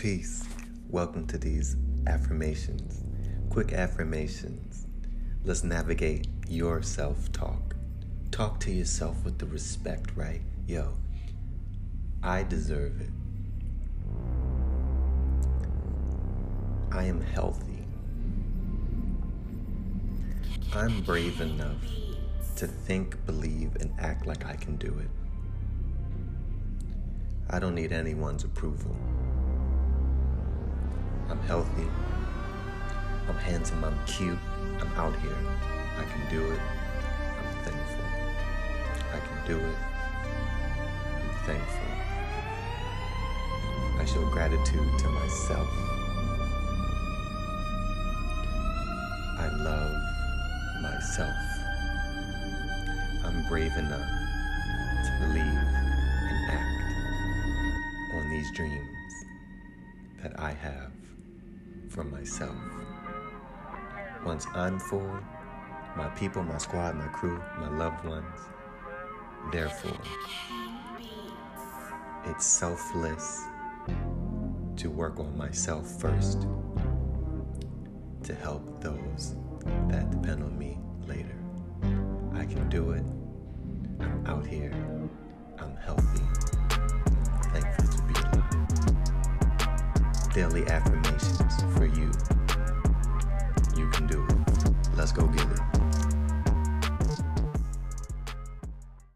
Peace. Welcome to these affirmations. Quick affirmations. Let's navigate your self talk. Talk to yourself with the respect, right? Yo, I deserve it. I am healthy. I'm brave enough to think, believe, and act like I can do it. I don't need anyone's approval. I'm healthy. I'm handsome. I'm cute. I'm out here. I can do it. I'm thankful. I can do it. I'm thankful. I show gratitude to myself. I love myself. I'm brave enough to believe and act on these dreams that I have for myself. Once I'm full, my people, my squad, my crew, my loved ones, therefore, it's selfless to work on myself first to help those that depend on me later. I can do it. I'm out here. I'm healthy. Thankful to be alive. Daily affirmations Let's go get it.